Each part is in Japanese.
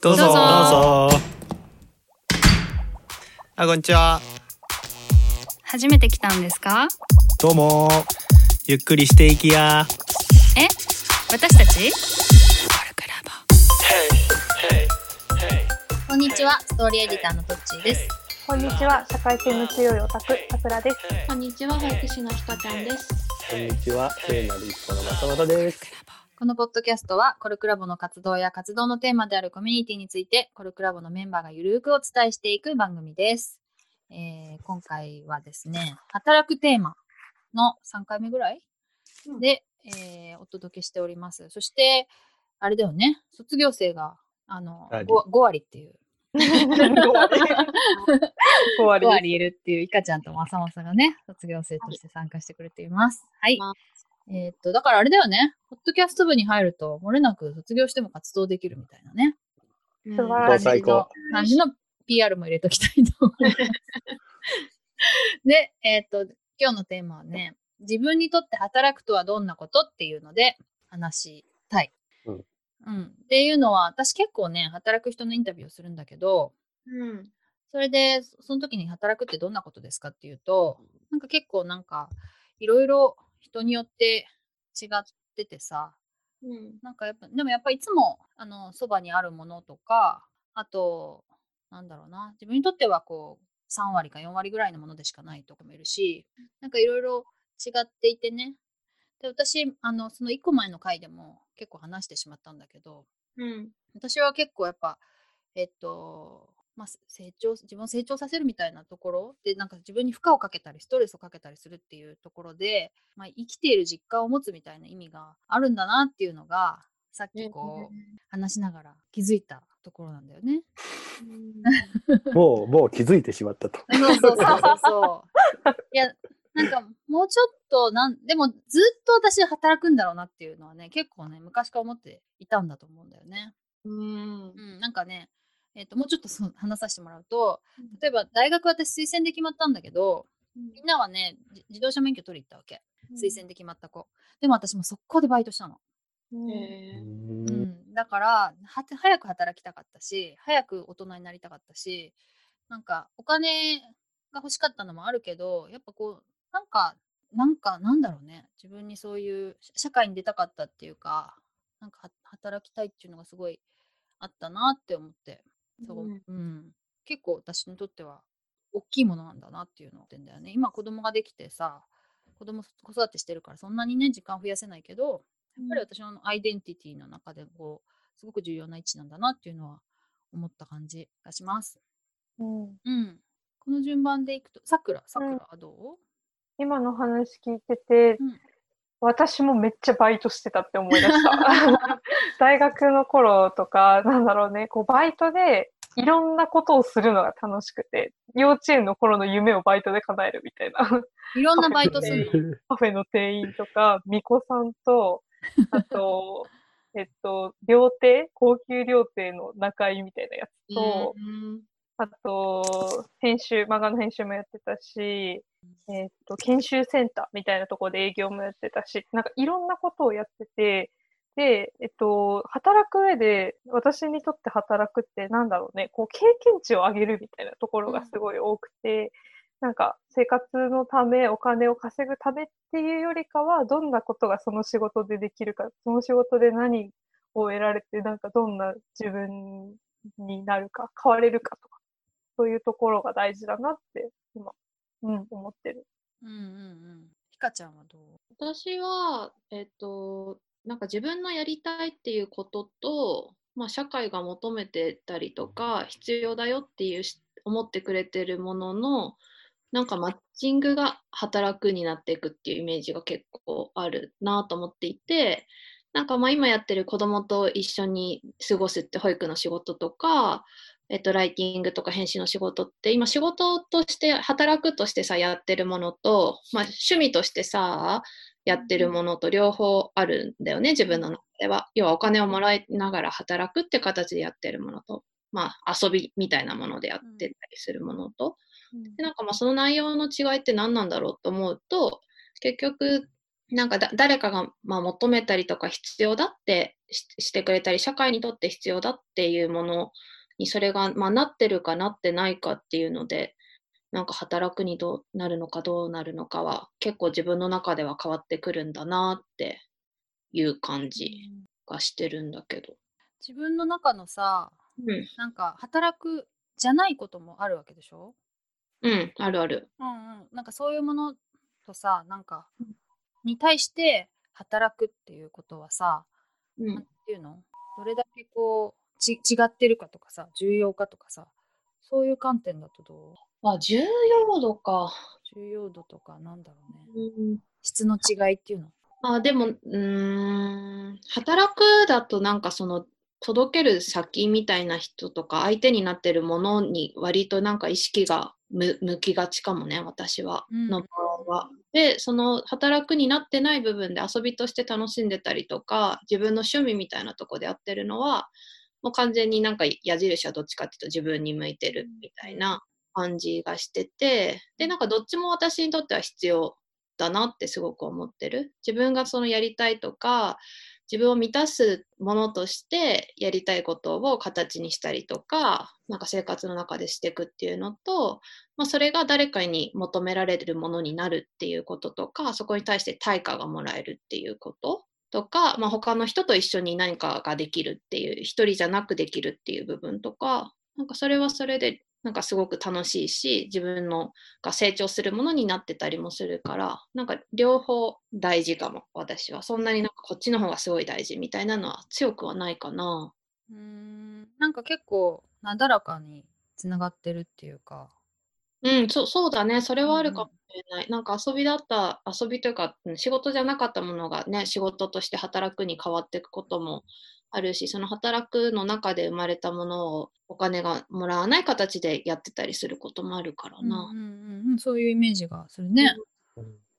どうぞ。どうぞ。どうぞ。あこんにちは。初めて来たんですか？どうも。ゆっくりしていきや。え？私たち？こんにちは、ストーリーエディターのトッチーです。こんにちは、社会性の強いオタク、さくらです。こんにちは、保育士のひかちゃんです。こんにちは、聖なる一歩のまたまたです。このポッドキャストは、コルクラボの活動や活動のテーマであるコミュニティについて、コルクラボのメンバーがゆるーくお伝えしていく番組です。えー今回はですね、働くテーマの3回目ぐらいで、えーお届けしております。そして、あれだよね、卒業生があのあり 5, 5割っていう。5割。5割5割いるっていうイカちゃんとまさまさがね、卒業生として参加してくれています。はい。まえーっと、だからあれだよね、ポッドキャスト部に入ると、漏れなく卒業しても活動できるみたいなね。素晴らしい感じの最高、感じの PR も入れときたいと思います。で、えーっと、今日のテーマはね、自分にとって働くとはどんなことっていうので話したい。うんうん。っていうのは、私結構ね、働く人のインタビューをするんだけど、うん。それで、そその時に働くってどんなことですかっていうと、なんか結構なんか、いろいろ人によって違っててさ、うん。なんかやっぱ、でもやっぱいつも、あの、そばにあるものとか、あと、なんだろうな、自分にとってはこう、3割か4割ぐらいのものでしかないとかもいるし、なんかいろいろ違っていてね。で、私、あの、その1個前の回でも結構話してしまったんだけど、うん。私は結構やっぱ、えっと、まあ、せ成長、自分を成長させるみたいなところで、なんか自分に負荷をかけたり、ストレスをかけたりするっていうところで、まあ、生きている実感を持つみたいな意味があるんだなっていうのが、さっきこう、話しながら気づいたところなんだよね。もう、もう気づいてしまったと。そ うそうそうそうそう。いや、なんかもうちょっとなん、でもずっと私働くんだろうなっていうのはね、結構ね、昔から思っていたんだと思うんだよね。うん。うん、なんかね、えっともうちょっとそう話させてもらうと、例えば大学私推薦で決まったんだけど、みんなはね、じ自動車免許取り行ったわけ。推薦で決まった子。でも私も速攻でバイトしたの。へう。ん、だからは早く働きたかったし早く大人になりたかったしなんかお金が欲しかったのもあるけどやっぱこうなんかなんかなんだろうね自分にそういう社社会に出たかったっていうかなんかは働きたいっていうのがすごいあったなって思ってそう、うん。うん、結構私にとっては大きいものなんだなっていうのってんだよね。今子供ができてさ子供子育てしてるからそんなにね時間増やせないけどやっぱり私のアイデンティティの中でこうすごく重要な位置なんだなっていうのは思った感じがします。うん。うん。この順番でいくと、さくら、さくらはどう、今の話聞いてて、うん私もめっちゃバイトしてたって思い出した。大学の頃とか、なんだろうね、こうバイトでいろんなことをするのが楽しくて、幼稚園の頃の夢をバイトで叶えるみたいな。いろんなバイトするの。カフェの店員とか、巫女さんと、あと、えっと、料亭高級料亭の仲居みたいなやつと、あと、編集、漫画の編集もやってたし、えっと、研修センターみたいなところで営業もやってたし、なんかいろんなことをやってて、で、えっと、働く上で、私にとって働くってなんだろうね、こう経験値を上げるみたいなところがすごい多くて、なんか生活のため、お金を稼ぐためっていうよりかは、どんなことがその仕事でできるか、その仕事で何を得られて、なんかどんな自分になるか、変われるかとか、そういうところが大事だなって、今、うん、思ってる。うんうんうん。ひかちゃんはどう？私は、えっと、なんか自分のやりたいっていうことと、まあ、社会が求めてたりとか、必要だよっていうし思ってくれてるものの、なんかマッチングが働くになっていくっていうイメージが結構あるなと思っていて、なんかまあ今やってる子供と一緒に過ごすって保育の仕事とか、えっと、ライティングとか編集の仕事って今仕事として働くとしてさやってるものと、まあ、趣味としてさやってるものと両方あるんだよね自分の中では。要はお金をもらいながら働くって形でやってるものと、まあ、遊びみたいなものでやってたりするものと、でなんかまあその内容の違いって何なんだろうと思うと結局なんかだ誰かがまあ求めたりとか必要だってししてくれたり、社会にとって必要だっていうものにそれが、まあ、なってるかなってないかっていうので、なんか働くにどうなるのかどうなるのかは結構自分の中では変わってくるんだなっていう感じがしてるんだけど。自分の中のさ、うん、なんか働くじゃないこともあるわけでしょ？うん、あるある。うんうん。なんかそういうものとさ、なんか、に対して働くっていうことはさ、うん、なんていうの？どれだけこうち違ってるかとかさ重要かとかさそういう観点だとどう？あ、重要度か。重要度とかなんだろうね。うん。質の違いっていうの？あでもうーん。働くだとなんかその届ける先みたいな人とか相手になってるものに割となんか意識が向向きがちかもね私は、うん。の場合は。でその働くになってない部分で遊びとして楽しんでたりとか自分の趣味みたいなとこでやってるのはもう完全になんか矢印はどっちかっていうと自分に向いてるみたいな感じがしててでなんかどっちも私にとっては必要だなってすごく思ってる。自分がそのやりたいとか、自分を満たすものとしてやりたいことを形にしたりとか、なんか生活の中でしていくっていうのと、まあ、それが誰かに求められるものになるっていうこととか、そこに対して対価がもらえるっていうこととか、まあ、他の人と一緒に何かができるっていう、一人じゃなくできるっていう部分とか、なんかそれはそれでなんかすごく楽しいし、自分のが成長するものになってたりもするから、なんか両方大事かも、私は。そんなになんかこっちの方がすごい大事みたいなのは強くはないかな。うーんなんか結構なだらかにつながってるっていうかうん、そそうだね。それはあるかもしれない。なんか遊びだった、遊びというか、うん仕事じゃなかったものがね、仕事として働くに変わっていくこともあるし、その働くの中で生まれたものをお金がもらわない形でやってたりすることもあるからな。うんうんうんうん。そういうイメージがするね、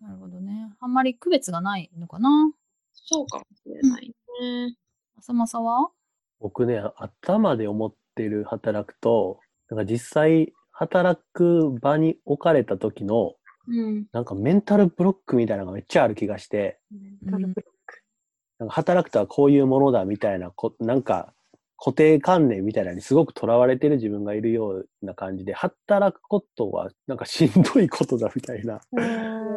なるほどね。あんまり区別がないのかな。そうかもしれないね。浅間は？僕ね、頭で思ってる働くと、なんか実際働く場に置かれた時の、うん。なんかメンタルブロックみたいなのがめっちゃある気がして、うんなんか働くとはこういうものだみたいなこ、なんか固定観念みたいなのにすごくとらわれてる自分がいるような感じで、働くことはなんかしんどいことだみたいな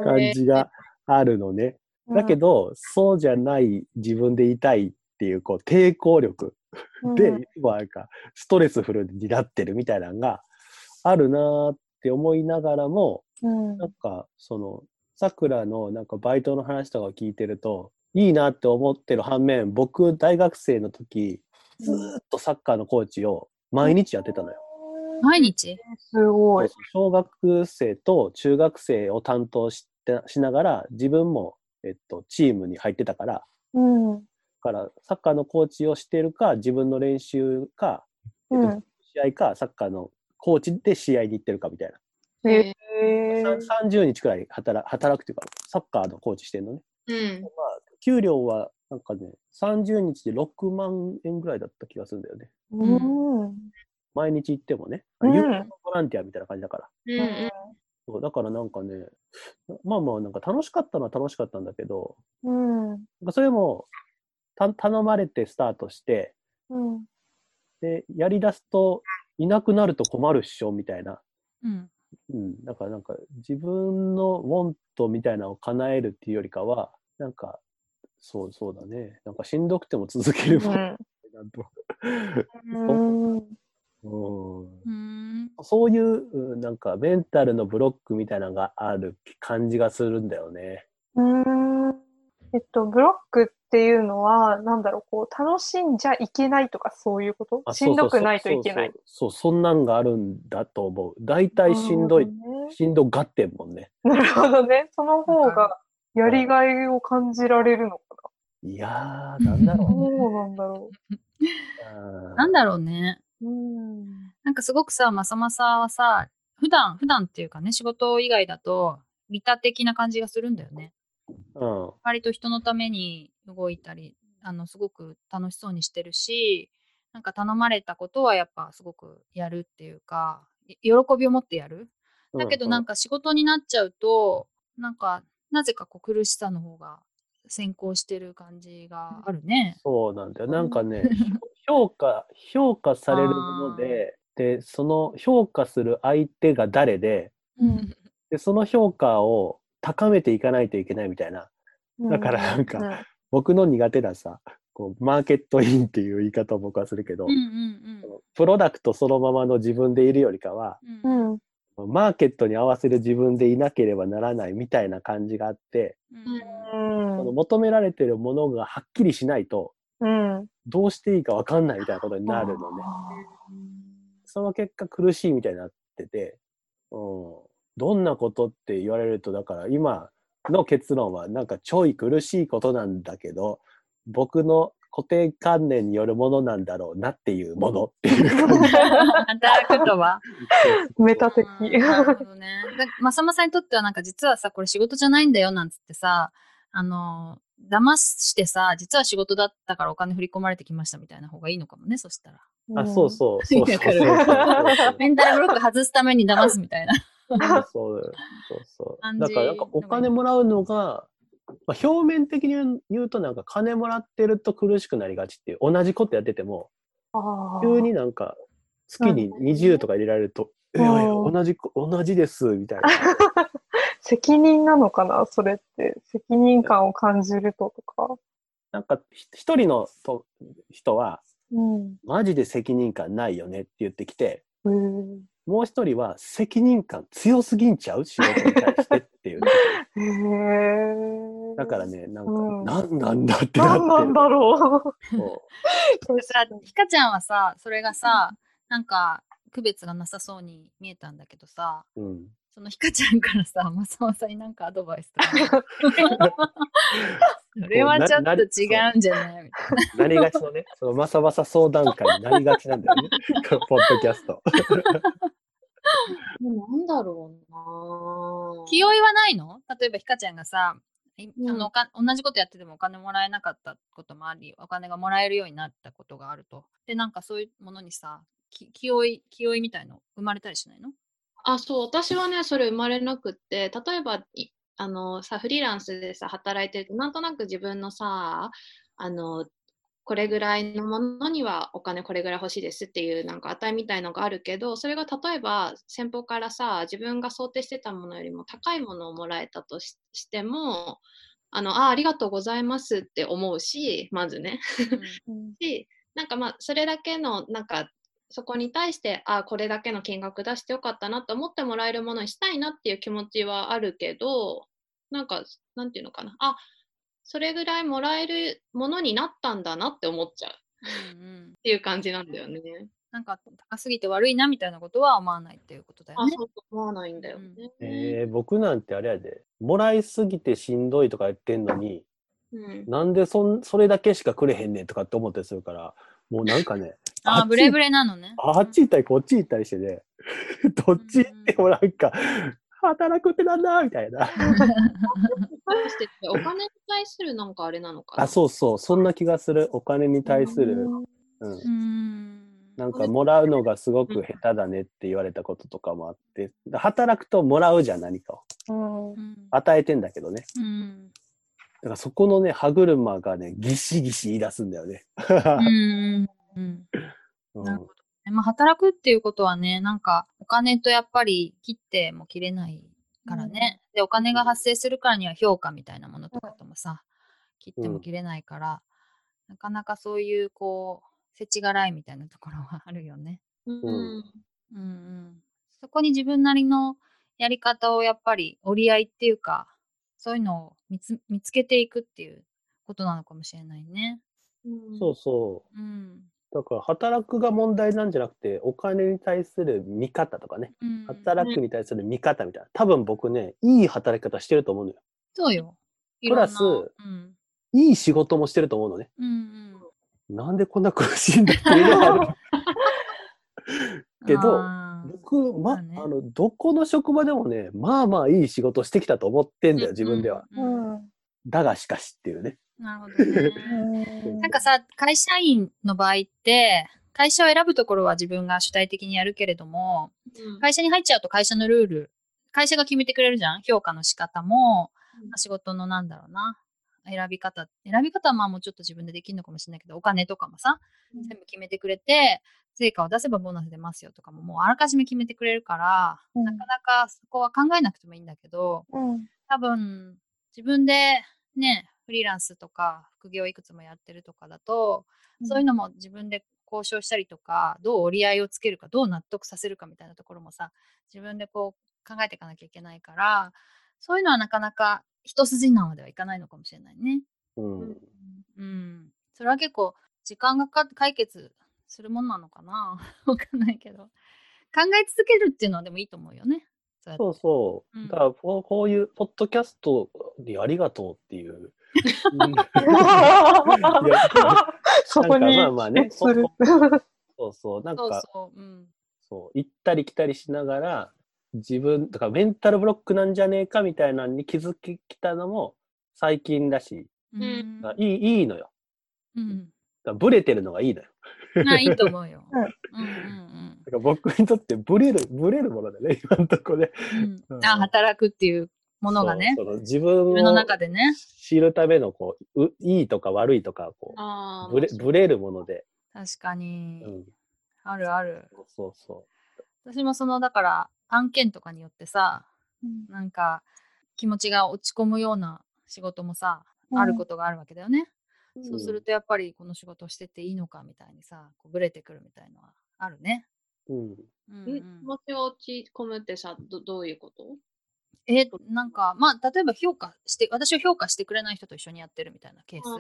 感じがあるのね。だけど、そうじゃない自分でいたいっていう、こう、抵抗力で、なんか、ストレスフルになってるみたいなのがあるなーって思いながらも、うんなんか、その、さくらのなんかバイトの話とかを聞いてると、いいなって思ってる反面、僕、大学生の時、ずーっとサッカーのコーチを毎日やってたのよ。毎日？すごい。小学生と中学生を担当してしながら、自分も、えっと、チームに入ってたから、うん。だから、サッカーのコーチをしてるか、自分の練習か、うん。試合か、サッカーのコーチで試合に行ってるかみたいな。へえ。さ30日くらい働働くっていうか、サッカーのコーチしてるのね。うん。まあ、給料は、なんかね、30日で6万円ぐらいだった気がするんだよね。うん。毎日行ってもね。うん有料ボランティアみたいな感じだから。うんうんそうだからなんかね、まあまあなんか楽しかったのは楽しかったんだけど、うん。それもた頼まれてスタートして、うん。で、やり出すといなくなると困るっしょみたいな。うんうん。だからなんか自分のウォントみたいなのを叶えるっていうよりかは、なんか、そうそうだね。なんかしんどくても続けるもん なんと。うん。うんうーんそういう、うんなんかメンタルのブロックみたいなのがある感じがするんだよね。うん。えっと、ブロックっていうのは、なんだろう、こう、楽しんじゃいけないとか、そういうこと？あしんどくないといけない。そうそんなんがあるんだと思う。大体しんどい、ねしんどがってんもんね。なるほどね。その方が、やりがいを感じられるのかいやー、なんだろな。うね。そうなんだろうん なんだろうねう。うん。なんかすごくさまさまさはさ普段普段っていうかね仕事以外だと利他的な感じがするんだよねうん。割と人のために動いたりあのすごく楽しそうにしてるしなんか頼まれたことはやっぱすごくやるっていうかい喜びを持ってやるだけどなんか、か仕事になっちゃうとなんかなぜかこう苦しさの方が先行してる感じがあるね。そうなんだよ。なんかね、評価、評価されるもので、で、その評価する相手が誰で、うん。で、その評価を高めていかないといけないみたいな。だからなんかうん僕の苦手なさ、こう、マーケットインっていう言い方を僕はするけど、うんうんプロダクトそのままの自分でいるよりかは、ううん。ん。マーケットに合わせる自分でいなければならないみたいな感じがあって、うんその求められてるものがはっきりしないと、うん。どうしていいかわかんないみたいなことになるのね。その結果苦しいみたいになってて、うん、どんなことって言われると、だから今の結論はなんかちょい苦しいことなんだけど、僕の固定観念によるものなんだろうなっていうもの っていう感じ。働くとは。メタ的。うんなるほどね。だまさまさんにとってはなんか実はさ、これ仕事じゃないんだよなんつってさ、あの、騙してさ、実は仕事だったからお金振り込まれてきましたみたいな方がいいのかもね、そしたら。あ、そうそう、そうそうそうわそうそう。メンタルブロック外すために騙すみたいな。そうそうそうだからなんかお金もらうのが、まあ、表面的に言うとなんか金もらってると苦しくなりがちっていう同じことやってても急になんか月に20とか入れられると「うんいやいや同じこ同じです」みたいな。責任なのかな？それって。責任感を感じるととか。なんかひ一人のと人はうん。マジで責任感ないよねって言ってきてへーもう一人は責任感強すぎんちゃう？仕事に対してっていう。へーだからねなんか、うんなんなんだってなってなんだろう。そうさ、ひかちゃんはさ、それがさ、なんか区別がなさそうに見えたんだけどさ、うんそのひかちゃんからさ、まさまさになんかアドバイスとか。それはちょっと違うんじゃない？みたいな。なりがちのね、そのまさまさ相談会になりがちなんだよね。ポッドキャスト。なんだろうな気負いはないの？例えばひかちゃんがさ、いうんあのおか同じことやっててもお金もらえなかったこともあり、お金がもらえるようになったことがあると。で、なんかそういうものにさ、き気負い、気負いみたいの生まれたりしないの？あ、そう、私はね、それ生まれなくって、例えば、いあのさ、フリーランスでさ、働いてると、なんとなく自分のさ、あの、これぐらいのものにはお金これぐらい欲しいですっていうなんか値みたいのがあるけど、それが例えば先方からさ、自分が想定してたものよりも高いものをもらえたとししても、あの、あ、ありがとうございますって思うし、まずね。し、なんかまあ、それだけの、なんか、そこに対して、あ、これだけの金額出してよかったなと思ってもらえるものにしたいなっていう気持ちはあるけど、なんか、なんていうのかな。あ、それぐらいもらえるものになったんだなって思っちゃうっうんうんていう感じなんだよね。なんか高すぎて悪いなみたいなことは思わないっていうことだよあ、ね。そう思わないんだよね。えー、僕なんてあれやで、もらいすぎてしんどいとか言ってんのに、うん。なんでそんそれだけしかくれへんねんとかって思ったりするから、もうなんかね、あー、ブレブレなのね。あっち行ったりこっち行ったりしてね、どっち行ってもなんか、働くってなんだみたいな。お金に対するなんかあれなのかな？あ、そうそう、そんな気がする。お金に対する、うん。うん。なんかもらうのがすごく下手だねって言われたこととかもあって、働くともらうじゃん、何かを。与えてんだけどね。うんだからそこのね、歯車がね、ギシギシ言い出すんだよね。うんうんうんなるほどね。まあ、働くっていうことはね、なんか、お金とやっぱり切っても切れないからね。で、お金が発生するからには評価みたいなものとかともさ、切っても切れないから、なかなかそういう、こう、世知辛いみたいなところはあるよね。うん。うんうんうん。そこに自分なりのやり方をやっぱり折り合いっていうか、そういうのを見つ見つけていくっていうことなのかもしれないね。そうそうん。う。だから働くが問題なんじゃなくて、お金に対する見方とかね、うん、働くに対する見方みたいな。多分僕ね、いい働き方してると思うのよ。そうよ。プラスうん。いい仕事もしてると思うのね。うんなんでこんな苦しいんだっていうのがある。うん。けど僕、ま、まあねあの、どこの職場でもね、まあまあいい仕事してきたと思ってんだよ、自分では。。うんうんうんうんだがしかしっていうね。なるほどね。なんかさ、会社員の場合って、会社を選ぶところは自分が主体的にやるけれども、うん会社に入っちゃうと会社のルール、会社が決めてくれるじゃん評価の仕方も、まあ仕事のなんだろうな、選び方、選び方はまあもうちょっと自分でできるのかもしれないけど、お金とかもさ、うん全部決めてくれて、成果を出せばボーナス出ますよとかももうあらかじめ決めてくれるから、うんなかなかそこは考えなくてもいいんだけど、うん。多分自分でね、フリーランスとか副業いくつもやってるとかだと、そういうのも自分で交渉したりとか、どう折り合いをつけるか、どう納得させるかみたいなところもさ、自分でこう考えていかなきゃいけないから、そういうのはなかなか一筋縄ではいかないのかもしれないね。うん。うん。それは結構時間がかかって解決するものなのかな わかんないけど。考え続けるっていうのはでもいいと思うよね。そうそうそうう。んだからこう、こういうポッドキャストにありがとうっていう。そこになんかまあまあね。そうそう。なんか、そうそう。うん。そう、行ったり来たりしながら、自分、だからメンタルブロックなんじゃねえかみたいなのに気づききたのも最近だし、うんいい、いいのよ。うん。だからブレてるのがいいのよ。まあいいと思うよ。うんうんうんだから僕にとってブレる、ブレるものだね、今のところで。うんうん。うんあ、働くっていうものがね、そうその自分のを中でね。知るためのこうう、いいとか悪いとか、こう、ブレ、ブレるもので。確かに。うん。あるある。そうそ私もその、だから、案件とかによってさ、うんなんか、気持ちが落ち込むような仕事もさ、うんあることがあるわけだよね。う。そうすると、やっぱりこの仕事をしてていいのかみたいにさ、こうブレてくるみたいのはあるね。うん。うんん気持ちが落ち込むってさどどういうこと？え、なんか、まあ、例えば評価して、私を評価してくれない人と一緒にやってるみたいなケース。あ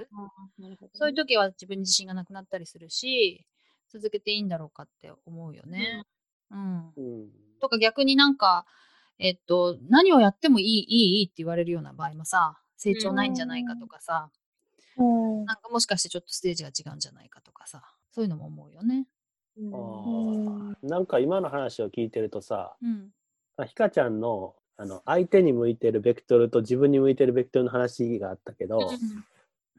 ーなるほどねそういう時は自分に自信がなくなったりするし、続けていいんだろうかって思うよね。うん。うん。とか逆になんか、えっと、何をやってもいい、いい、いいって言われるような場合もさ、成長ないんじゃないかとかさ、うん。なんかもしかしてちょっとステージが違うんじゃないかとかさ、そういうのも思うよね。うん。なんか今の話を聞いてるとさ、うん。あひかちゃんのあの相手に向いてるベクトルと自分に向いてるベクトルの話があったけど、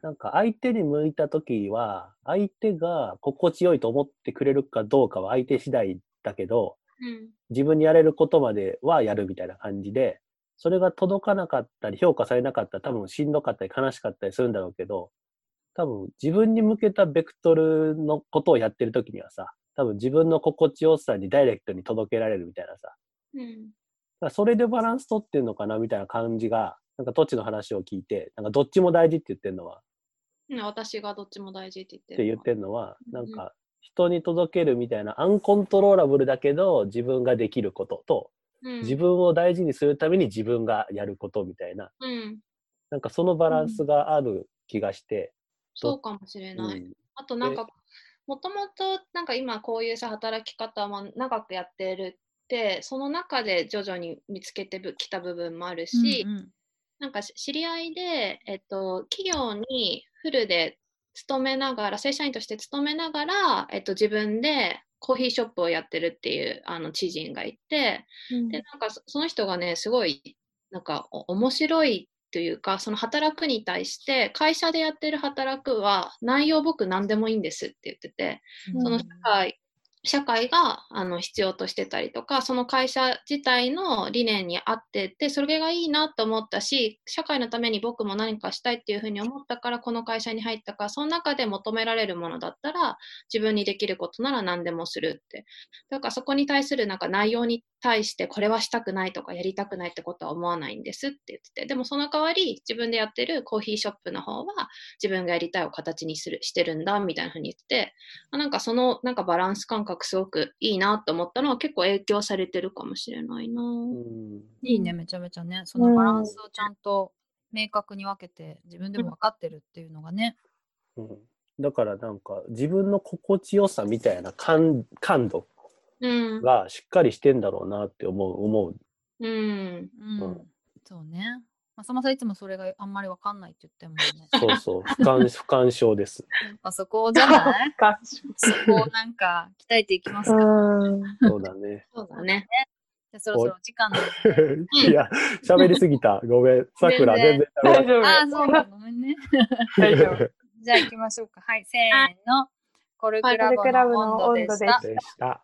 なんか相手に向いた時は相手が心地よいと思ってくれるかどうかは相手次第だけどうん。自分にやれることまではやるみたいな感じでそれが届かなかったり評価されなかったら多分しんどかったり悲しかったりするんだろうけど多分自分に向けたベクトルのことをやってる時にはさ多分自分の心地よさにダイレクトに届けられるみたいなさ。うん。だそれでバランス取ってんのかなみたいな感じが、なんかどっちの話を聞いて、なんかどっちも大事って言ってんのは、うん私がどっちも大事って言ってって言ってるんのは、うん。なんか人に届けるみたいなアンコントローラブルだけど自分ができることと、うん。自分を大事にするために自分がやることみたいな、うん。なんかそのバランスがある気がして、そう。かもしれうない、ん。あとなんかもともとなんか今こういうさ働き方も長くやってるってその中で徐々に見つけてきた部分もあるし、うん。なんかし知り合いで、えっと、企業にフルで勤めながら正社員として勤めながら、えっと、自分でコーヒーショップをやってるっていうあの知人がいてでなんかそその人がねすごいなんかお面白いというかその働くに対して会社でやってる働くは内容僕何でもいいんですって言っててうん。その社会社会があの必要としてたりとかその会社自体の理念に合っててそれがいいなと思ったし社会のために僕も何かしたいっていうふうに思ったからこの会社に入ったからその中で求められるものだったら自分にできることなら何でもするって。だからそこに対するなんか内容に対してこれはしたくないとかやりたくないってことは思わないんですって言っててでもその代わり自分でやってるコーヒーショップの方は自分がやりたいを形にするしてるんだみたいなふうに言っててあなんかそのなんかバランス感覚すごくいいなと思ったのは結構影響されてるかもしれないな。うんいいね、めちゃめちゃね。そのバランスをちゃんと明確に分けて、自分でも分かってるっていうのがね。うんだからなんか自分の心地よさみたいな感感度うん。がしっかりしてんだろうなって思う、思う。うん。うん。うんそうね。まあ、さまさんいつもそれがあんまり分かんないって言ってもね。そうそう、不干 不干渉です。やっぱそこじゃない？合そこをなんか鍛えていきますか。うん。そうだね。そうだね。じゃあそろそろお時間。いや、喋りすぎた。ごめん。さくら、全全然大丈夫。ああ、そうだ、ごめんね。大丈夫。じゃあ行きましょうか。はい、せーの。コルクラボのの温度。でした。